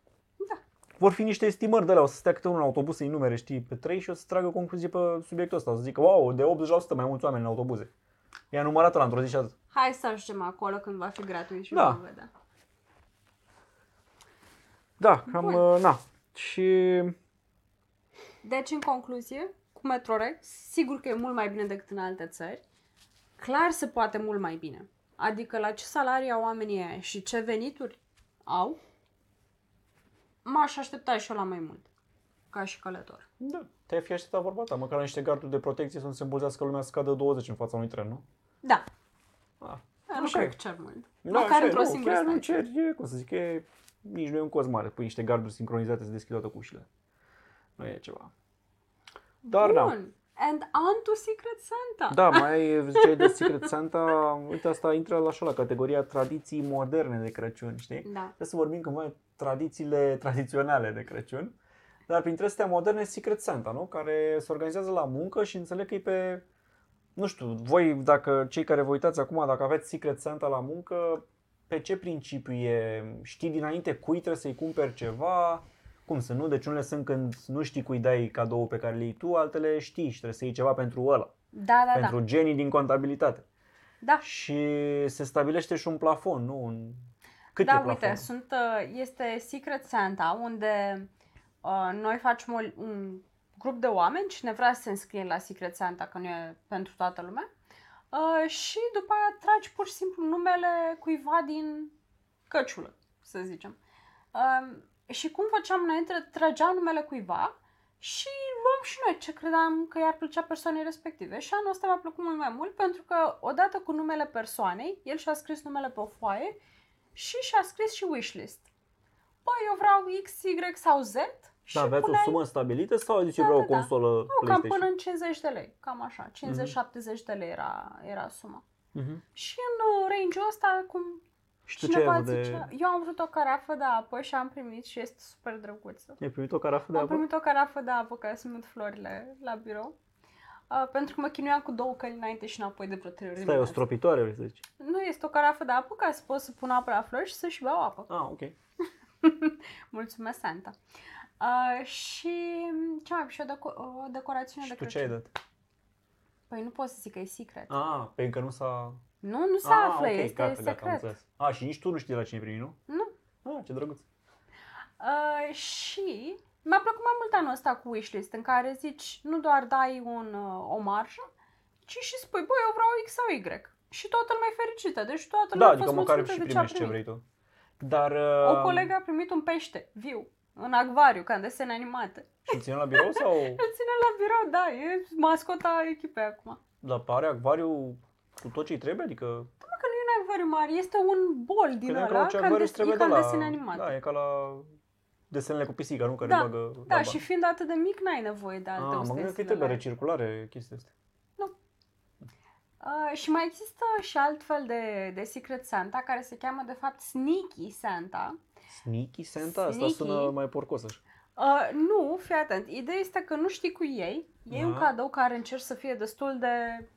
Da. Vor fi niște estimări de la, o să stea câte unul în autobuz să-i numere, știi, pe trei și o să tragă concluzie pe subiectul ăsta, o să zică, wow, de 80% mai mulți oameni în autobuze. I-a numărat la într-o zi și atât. Hai să ajungem acolo când va fi gratuit și Da. vom vedea. Da, cam, Bun. uh, na. Și Deci, în concluzie, cu Metrorex, sigur că e mult mai bine decât în alte țări. Clar se poate mult mai bine. Adică la ce salarii au oamenii ăia și ce venituri au, m-aș aștepta și eu la mai mult. Ca și călător. Da, te-ai fi așteptat vorba ta, măcar niște garduri de protecție să nu se îmbulzească lumea să scadă 20 în fața unui tren, nu? Da. Ah. Eu nu Așa cred e. că cer mult. Da, Măcar așa e, într-o nu, singură chiar nu stație. cer, e, cum să zic, e nici nu e un cost mare. Pui niște garduri sincronizate să deschid toate cu ușile. Nu e ceva. Dar da. Bun. And on to Secret Santa. Da, mai ziceai de Secret Santa, uite asta intră la așa la categoria tradiții moderne de Crăciun, știi? Da. Trebuie să vorbim cândva de tradițiile tradiționale de Crăciun. Dar printre astea moderne Secret Santa, nu? Care se organizează la muncă și înțeleg că e pe... Nu știu, voi, dacă cei care vă uitați acum, dacă aveți Secret Santa la muncă, pe ce principiu e? Știi dinainte cui trebuie să-i cumperi ceva? Cum să nu? Deci unele sunt când nu știi cui dai cadou pe care le iei tu, altele știi și trebuie să iei ceva pentru ăla. Da, da, pentru da. genii din contabilitate. Da. Și se stabilește și un plafon, nu? Un... Cât da, e uite, plafonul? sunt, uh, este Secret Santa, unde uh, noi facem o, un grup de oameni, cine vrea să se înscrie la Secret Santa, că nu e pentru toată lumea, uh, și după aia tragi pur și simplu numele cuiva din căciulă, să zicem. Uh, și cum făceam înainte, trageam numele cuiva și luam și noi ce credeam că i-ar plăcea persoanei respective. Și anul ăsta mi-a plăcut mult mai mult pentru că odată cu numele persoanei, el și-a scris numele pe o foaie și și-a scris și wishlist. Băi, eu vreau X, Y sau Z și Da, aveați o puneai- sumă stabilită sau zice Da, vreau da, o da. consolă nu, cam PlayStation? până în 50 de lei, cam așa, 50-70 Mhm. de lei era, era suma. Mhm. Și în uh, range-ul ăsta, cum Și tu ce ai cineva avut de... zicea, eu am vrut o carafă de apă și am primit și este super drăguță. Ai primit o carafă de Am apă? primit o carafă de apă ca să mut florile la birou. Uh, pentru că mă chinuiam cu două căli înainte și înapoi de vreo trei ori. Stai, o dimineața. stropitoare, vrei să zici? Nu, este o carafă de apă ca să pot să pun apă la flori și să-și beau apă. Ah, ok. (laughs) Mulțumesc, Santa. Uh, și ce mai am și o, deco- o decorațiune Și de tu ce ai Crăciun. dat? Păi nu pot să zic că e secret. Ah, pe încă nu s-a... Nu, nu se ah, află, ok, este gata, secret. Gata, am înțeles. Ah, și nici tu nu știi de la cine primi, nu? nu. Ah, ce drăguț. Uh, și mi-a plăcut mai mult anul ăsta cu wishlist, în care zici, nu doar dai un, uh, o marjă, ci și spui, băi, eu vreau X sau Y. Și toată lumea e fericită, deci toată lumea Da, a fost adică măcar mulțumită și de ce a primești ce primit. vrei tu. Dar... O uh, colegă a primit un pește viu, în acvariu, ca în desene animate. Și îl ține la birou sau... (laughs) Îl ține la birou, da, e mascota echipei acum. Dar are acvariu cu tot ce trebuie? Adică... Mă, că nu e un acvariu mare, este un bol din credeam că ăla, orice ca în, acvariu des- îți trebuie e ca de în la... desene animate. Da, e ca la desenele cu pisica, nu? Care Da, bagă Da, laba. și fiind atât de mic, n-ai nevoie de alte Ah, mă gândesc că ustensile trebuie la el. recirculare chestia asta. Uh, și mai există și alt fel de, de Secret Santa care se cheamă de fapt Sneaky Santa. Sneaky Santa? Asta Sneaky. sună mai porcos așa. Uh, nu, fii atent. Ideea este că nu știi cu ei. E un Da. cadou care încerci să fie destul de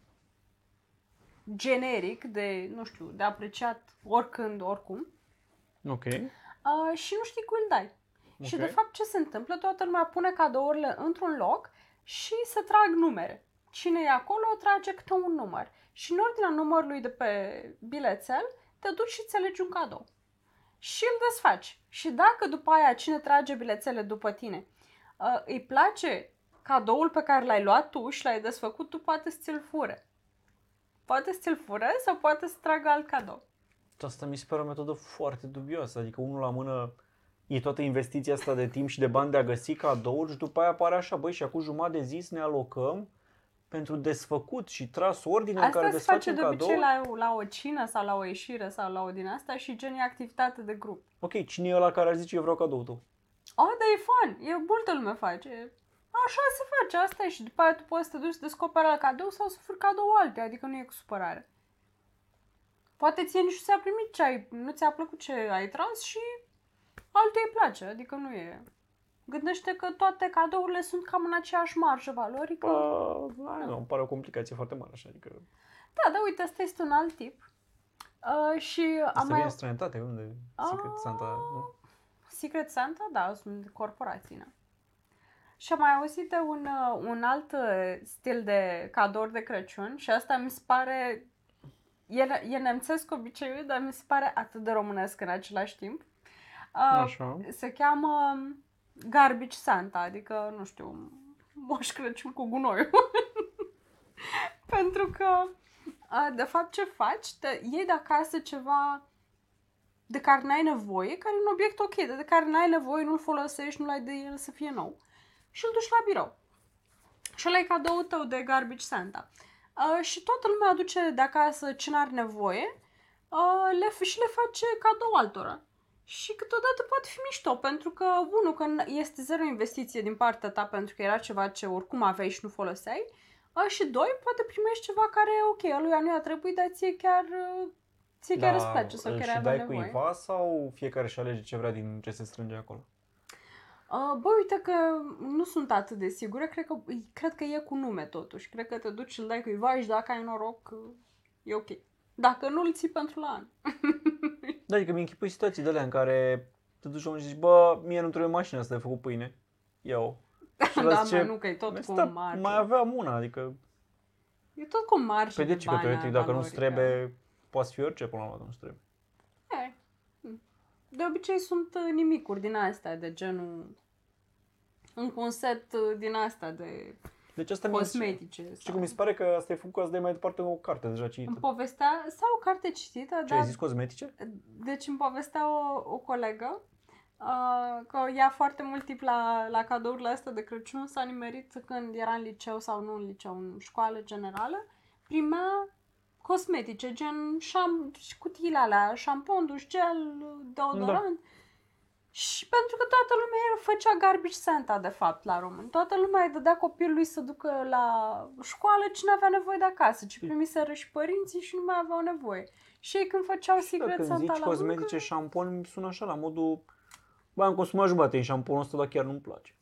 generic, de, nu știu, de apreciat oricând, oricum. Ok. Uh, și nu știi cui îl dai. Și Ok. de fapt ce se întâmplă? Toată lumea pune cadourile într-un loc și se trag numere. Cine e acolo trage câte un număr. Și în ordinea numărului de pe bilețel te duci și îți alegi un cadou. Și îl desfaci. Și dacă după aia cine trage bilețele după tine uh, îi place cadoul pe care l-ai luat tu și l-ai desfăcut, tu poate să ți-l fure. Poate să ți-l fure sau poate să tragă alt cadou. Asta mi se pare o metodă foarte dubioasă. Adică unul la mână e toată investiția asta de timp și de bani de a găsi cadouri și după aia apare așa, băi, și acum jumătate de zi să ne alocăm pentru desfăcut și tras ordine în Asta care se face desfacem de cadou. obicei la, la o cină sau la o ieșire sau la o din asta și gen e activitate de grup. Ok, cine e ăla care ar zice eu vreau cadou tău? Oh, dar e fun, e multă lume face. Așa se face, asta e și după aia tu poți să te duci să descoperi la cadou sau să furi cadou alte, adică nu e cu supărare. Poate ție nici nu ți-a primit ce ai, nu ți-a plăcut ce ai tras și altuia îi place, adică nu e... Gândește că toate cadourile sunt cam în aceeași marjă valorică. Bă, hai, nu, îmi pare o complicație foarte mare așa, adică Da, da, uite, asta este un alt tip. Uh, și am asta mai... vine în străinătate, unde Secret Ah. Santa, nu? Secret Santa, da, sunt corporații, na. Și am mai auzit de un, uh, un alt uh, stil de cadouri de Crăciun și asta mi se pare... E, e nemțesc obiceiul, dar mi se pare atât de românesc în același timp. Uh, Așa. se cheamă Garbage Santa, adică, nu știu, Moș Crăciun cu gunoiul. (laughs) Pentru că, a, de fapt, ce faci? Te iei de acasă ceva de care n-ai nevoie, care e un obiect ok, dar de care n-ai nevoie, nu-l folosești, nu-l ai de el să fie nou. Și îl duci la birou. Și ăla e cadoul tău de Garbage Santa. Uh, și toată lumea aduce de acasă ce n-are nevoie uh, le, și le face cadou altora. Și câteodată poate fi mișto, pentru că, unul, că este zero investiție din partea ta pentru că era ceva ce oricum aveai și nu foloseai, a, și doi, poate primești ceva care, ok, lui nu i-a trebuit, dar ție chiar, ție chiar îți place sau îl chiar și avea dai nevoie. cuiva sau fiecare și alege ce vrea din ce se strânge acolo? Uh, bă, uite că nu sunt atât de sigură, cred că, cred că e cu nume totuși. Cred că te duci și îl dai cuiva și dacă ai noroc, uh, e ok. Dacă nu, îl ții pentru la an. (laughs) Da, adică mi închipui situații de alea în care te duci la și zici, bă, mie nu trebuie mașina asta de făcut pâine. Iau. (laughs) Și ăla da, zice, mai nu, că e tot cu "Asta marge. mai aveam una, adică, E tot cu marge pe de de ce că bani, teoretic dacă nu-ți valorică. trebuie, poate fi orice până la urmă, nu-ți trebuie. E. De obicei sunt uh, nimicuri din astea, de genul... Încă un set uh, din asta de Deci asta mi cosmetice. Și cum mi se pare că asta e făcut ca să dai mai departe o carte deja Îmi citită. povestea, sau o carte citită, Ce ai dar zis cosmetice? Deci îmi povestea o, o colegă uh, că ia foarte mult timp la, la cadourile astea de Crăciun, s-a nimerit când era în liceu sau nu în liceu, în școală generală, primea cosmetice, gen șam, cutiile alea, șampon, duș gel, deodorant. Da. Și pentru că toată lumea era, făcea garbage Santa, de fapt, la român. Toată lumea îi dădea copilului să ducă la școală cine avea nevoie de acasă, ci primiseră și părinții și nu mai aveau nevoie. Și ei când făceau Da, Secret când Santa zici la cosmetice, muncă, șampon, îmi sună așa la modul Bă, am consumat jumătate în șamponul ăsta, dar chiar nu-mi place.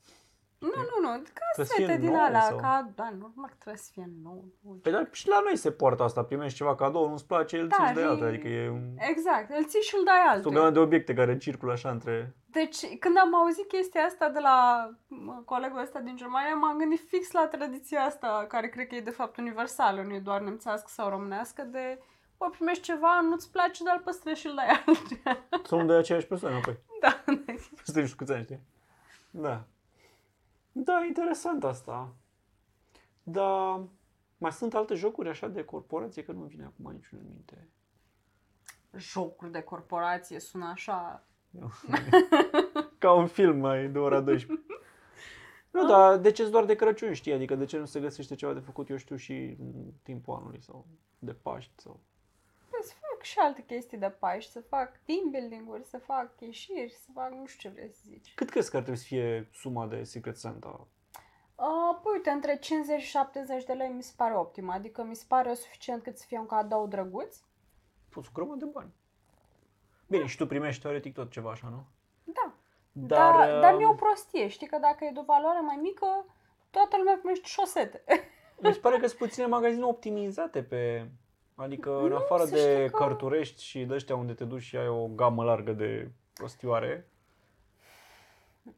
Nu, nu, nu, Trebuie să fie casete din nou alea, sau- ca, da, normal că trebuie să fie nou. nu Păi dar și la noi se poartă asta, primești ceva cadou, nu-ți place, îl Da, ții de e- altă, adică e un... Exact, îl ții și îl dai Sunt o altuia. grămadă de obiecte care circulă așa între... Deci, când am auzit chestia asta de la mă, colegul ăsta din Germania, m-am gândit fix la tradiția asta, care cred că e de fapt universală, nu e doar nemțească sau românească, de bă, primești ceva, nu-ți place, dar îl păstrezi și îl dai (laughs) altuia. Sunt de aceeași persoană, apoi. da, Peste nu știu câți ani, știi? Da. Da, interesant asta. Dar mai sunt alte jocuri așa de corporație, că nu-mi vine acum niciunul în minte. jocuri de corporație sună așa... Ca un film mai de ora 12. (laughs) Nu, dar de ce doar de Crăciun, știi? Adică de ce nu se găsește ceva de făcut, eu știu, și în timpul anului sau de Paști sau... Păi să fac și alte chestii de Paști, să fac team building-uri, să fac ieșiri, să fac nu știu ce vrei să zici. Cât crezi că ar trebui să fie suma de Secret Santa? Uh, păi uite, între 50 și 70 de lei mi se pare optim, adică mi se pare suficient cât să fie un cadou drăguț. Poți o grămadă de bani. Bine, și tu primești teoretic tot ceva așa, nu? Da, Dar, dar, dar uh, mi-e o prostie, știi că dacă e de o valoare mai mică, toată lumea primește șosete. Mi se pare că sunt puține magazine optimizate pe... Adică în Nu, afară să de știi că- cărturești și de ăștia unde te duci și ai o gamă largă de prostioare,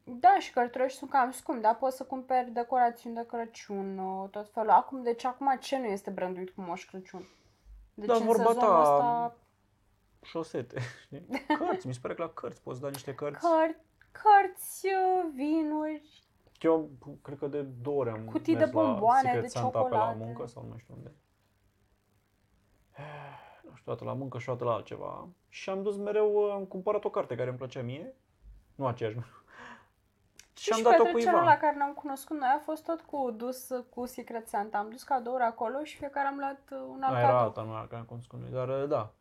Da, și cărturești sunt cam scumpi, dar poți să cumperi decorațiuni de Crăciun, uh, tot felul. Acum, deci acum ce nu este branduit cu Moș Crăciun? Deci Da, în vorba sezonul ta, ăsta, șosete, (laughs) știi? Cărți, mi se pare că la cărți poți da niște cărți. căr- cărți, uh, vinuri, Eu cred că de două ori am Cutii mers de bomboane, la Secret de Santa pe la ciocolată. muncă sau nu știu unde. (sighs) Nu știu, o dată la muncă și o dată la altceva. Și am dus mereu, am cumpărat o carte care îmi plăcea mie. Nu aceeași, nu. Și am și dat-o petrecerea cuiva. la care ne-am cunoscut noi a fost tot cu dus uh, cu Secret Santa. Am dus cadouri acolo și fiecare am luat uh, un alt Mai era cadou. alta, nu era care am cunoscut noi, dar uh, da.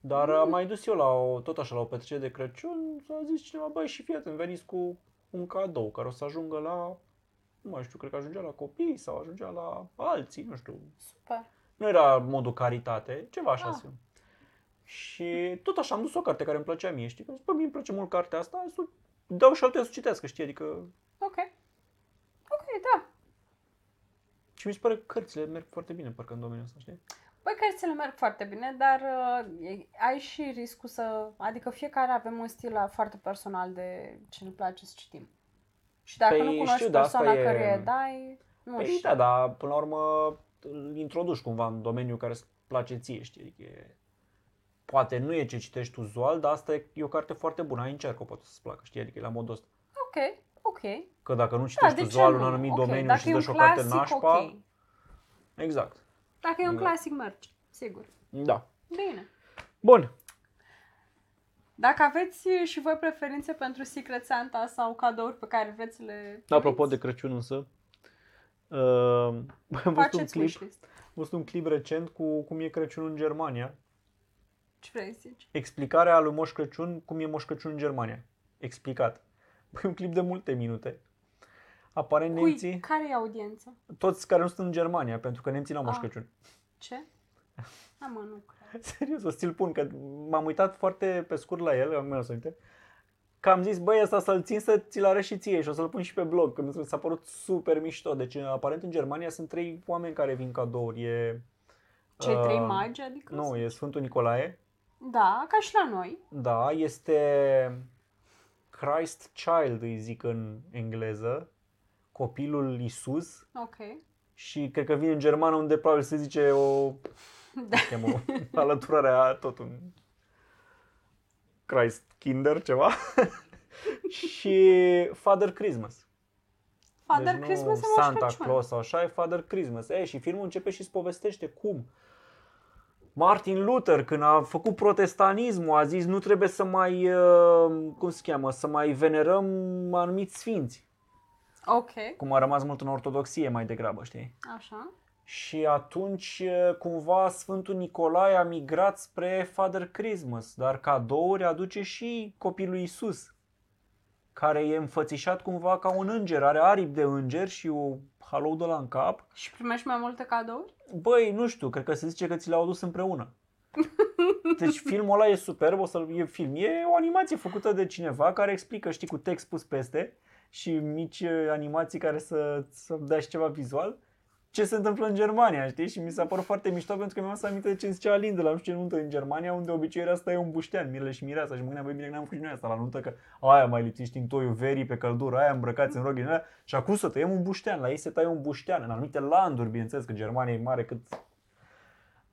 Dar am mai dus eu la o, tot așa, la o petrecere de Crăciun, s-a zis cineva, băi, și fii atent, veniți cu un cadou care o să ajungă la, nu mai știu, cred că ajungea la copii sau ajungea la alții, nu știu. Super. Nu era modul caritate, ceva așa Ah. să Și tot așa am dus o carte care îmi plăcea mie, știi? Că am zis, bă, mie îmi place mult cartea asta, să dau și altuia să citească, știi? Adică... Ok. Ok, da. Și mi se pare că cărțile merg foarte bine, parcă în domeniul ăsta, știi? Băi, cărțile merg foarte bine, dar uh, e- ai și riscul să... Adică fiecare avem un stil uh, foarte personal de ce ne place să citim. Și dacă Păi, nu cunoști știu, dar asta persoana e- căruia îi dai, nu Păi știu. da, dar până la urmă îl introduci cumva în domeniul care îți place ție, știi? Adică e... Poate nu e ce citești tu uzual, dar asta e, e o carte foarte bună, ai încerc-o, poate să-ți placă, știi? Adică e la modul ăsta. Ok, ok. Că dacă nu Da, citești de ce uzual nu? un anumit Ok, domeniu dacă și e îți un dă și o carte clasic, nașpa, ok. exact. Dacă e un Da. clasic, merge. Sigur. Da. Bine. Bun. Dacă aveți și voi preferințe pentru Secret Santa sau cadouri pe care vreți să le Apropo de primiți, Crăciun însă, uh, am văzut un faceți clip, wishlist. am văzut un clip recent cu cum e Crăciunul în Germania. Ce vrei să zici? Explicarea lui Moș Crăciun, cum e Moș Crăciun în Germania. Explicat. Păi un clip de multe minute. Aparent Cui? nemții, Care e audiența? toți care nu sunt în Germania, pentru că nemții n-au Moș Ah. Crăciun. Ce? (laughs) A, mă, nu cred. Serios, o ți-l pun, că m-am uitat foarte pe scurt la el, am mers aminte, că am zis, băi, ăsta să-l țin să ți-l arăt și ție și o să-l pun și pe blog, că mi s-a părut super mișto. Deci, aparent, în Germania sunt trei oameni care vin cadouri. E, Cei trei uh, magi, adică? Nu, e Sfântul Nicolae, Da, ca și la noi. da, este Christ Child, îi zic în engleză, copilul Isus Ok. și cred că vine în germană unde probabil se zice o (laughs) Da. Chem o alăturare a tot un Christ Kinder, ceva. (laughs) și Father Christmas. Father deci Christmas nu e Moș Santa Crăciun. Claus sau așa, e Father Christmas. E, și filmul începe și îți povestește cum Martin Luther, când a făcut protestanismul, a zis nu trebuie să mai, uh, cum se cheamă, să mai venerăm anumiți sfinți. Ok, Cum a rămas mult în ortodoxie mai degrabă, știi? așa. Și atunci, e, cumva, Sfântul Nicolae a migrat spre Father Christmas, dar cadouri aduce și copilul Isus, care e înfățișat cumva ca un înger, are aripi de înger și o halou de la în cap. Și primești mai multe cadouri? Băi, nu știu, cred că se zice că ți le-au adus împreună. (laughs) Deci filmul ăla e superb, o să e film. E o animație făcută de cineva care explică, știi, cu text pus peste și mici eh, animații care să, să dea și ceva vizual ce se întâmplă în Germania, știi? Și mi s-a părut foarte mișto pentru că mi-am să aminte de ce zicea Alin de la nu știu ce nuntă în Germania, unde obiceiul asta e un buștean, mirele și mireasa și mă gândeam, băi, bine că n-am făcut și noi asta la nuntă, că aia mai lipsiți în toiul verii pe căldură, aia îmbrăcați în roghii aia, și acum să tăiem un buștean, la ei se taie un buștean, în anumite landuri, bineînțeles că Germania e mare cât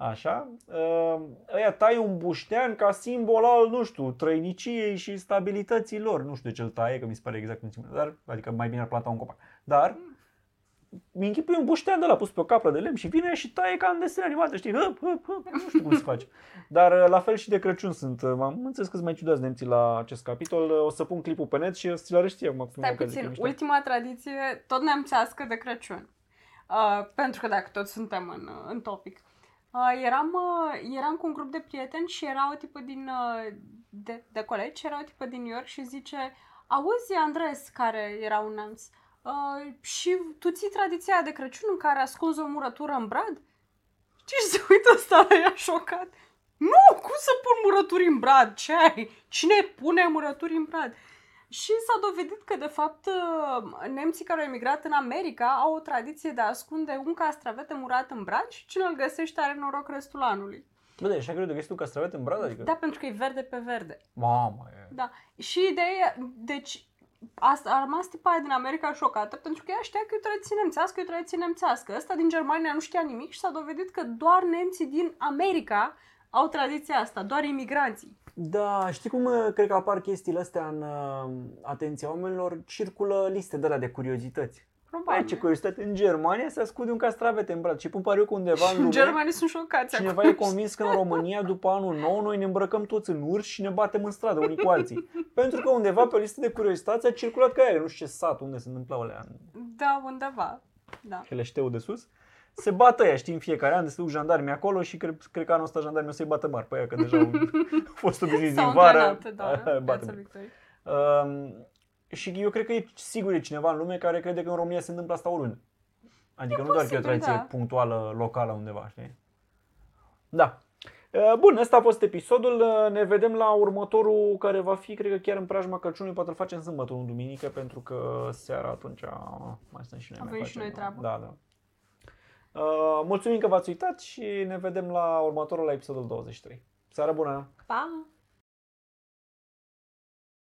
Așa, uh, ăia taie un buștean ca simbol al, nu știu, trăiniciei și stabilității lor. Nu știu de ce îl taie, că mi se pare exact în dar, adică mai bine ar planta un copac. Dar, mi închipui un buștean de la pus pe o capră de lemn și vine și taie ca în desene animate, știi? Hăp, hăp, hăp, nu știu cum se face. Dar uh, la fel și de Crăciun sunt. Uh, M-am înțeles că sunt mai ciudați nemții la acest capitol. Uh, O să pun clipul pe net și o să ți-l arăt și eu. Mă, Stai puțin, ultima tradiție, tot neamțească de Crăciun. Uh, pentru că dacă tot suntem în, uh, în topic. Uh, eram, uh, eram cu un grup de prieteni și era o tipă din, uh, de, de colegi, era o tipă din New York și zice Auzi, Andres, care era un neamț, uh, și tu ții tradiția aia de Crăciun în care ascunzi o murătură în brad? Și se uită ăsta la ea șocat. Nu, cum să pun murături în brad? Ce ai? Cine pune murături în brad? Și s-a dovedit că, de fapt, uh, nemții care au emigrat în America au o tradiție de a ascunde un castravete murat în brad și cine îl găsește are noroc restul anului. Bă, de așa greu de găsit un castravete în brad? Adică... Da, pentru că e verde pe verde. Mamă, e... Da. Și ideea, deci, asta, a rămas tipa aia din America șocată pentru că ea știa că e o tradiție nemțească, e o tradiție nemțească. Ăsta din Germania nu știa nimic și s-a dovedit că doar nemții din America au tradiția asta, doar imigranții. Da, știi cum uh, cred că apar chestiile astea în uh, atenția oamenilor? Circulă liste de alea de curiozități. Ai Probabil. ce curiozitate, în Germania se ascunde un castravete în brad și pun pariu că undeva în lume Germanii sunt șocați cineva acum. e convins că în România după anul nou noi ne îmbrăcăm toți în urși și ne batem în stradă unii cu alții. Pentru că undeva pe o listă de curiozități a circulat că aia, nu știu ce sat, unde se întâmplau alea, în Da, undeva. Da. Heleșteu de sus. Se bată ăia, știi, în fiecare an, se duc jandarmi acolo și cred, cred că anul ăsta jandarmii o să-i bată mari pe aia, că deja au (laughs) fost obișnuiți S-au din vară. antrenat, da, (laughs) Aia, în bate Piața mari. Victoriei. Um, și eu cred că e sigur e cineva în lume care crede că în România se întâmplă asta oriunde. Adică nu doar că e o posibil, tradiție da. punctuală, locală undeva, știi? Da. Uh, Bun, ăsta a fost episodul. Uh, Ne vedem la următorul care va fi, cred că chiar în preajma Crăciunului, poate îl facem sâmbătă, nu duminică, pentru că seara atunci mai stăm și noi. mai Avem și facem, noi treabă. Da, da. Uh, mulțumim că v-ați uitat și ne vedem la următorul la episodul 23. Seara bună! Pa!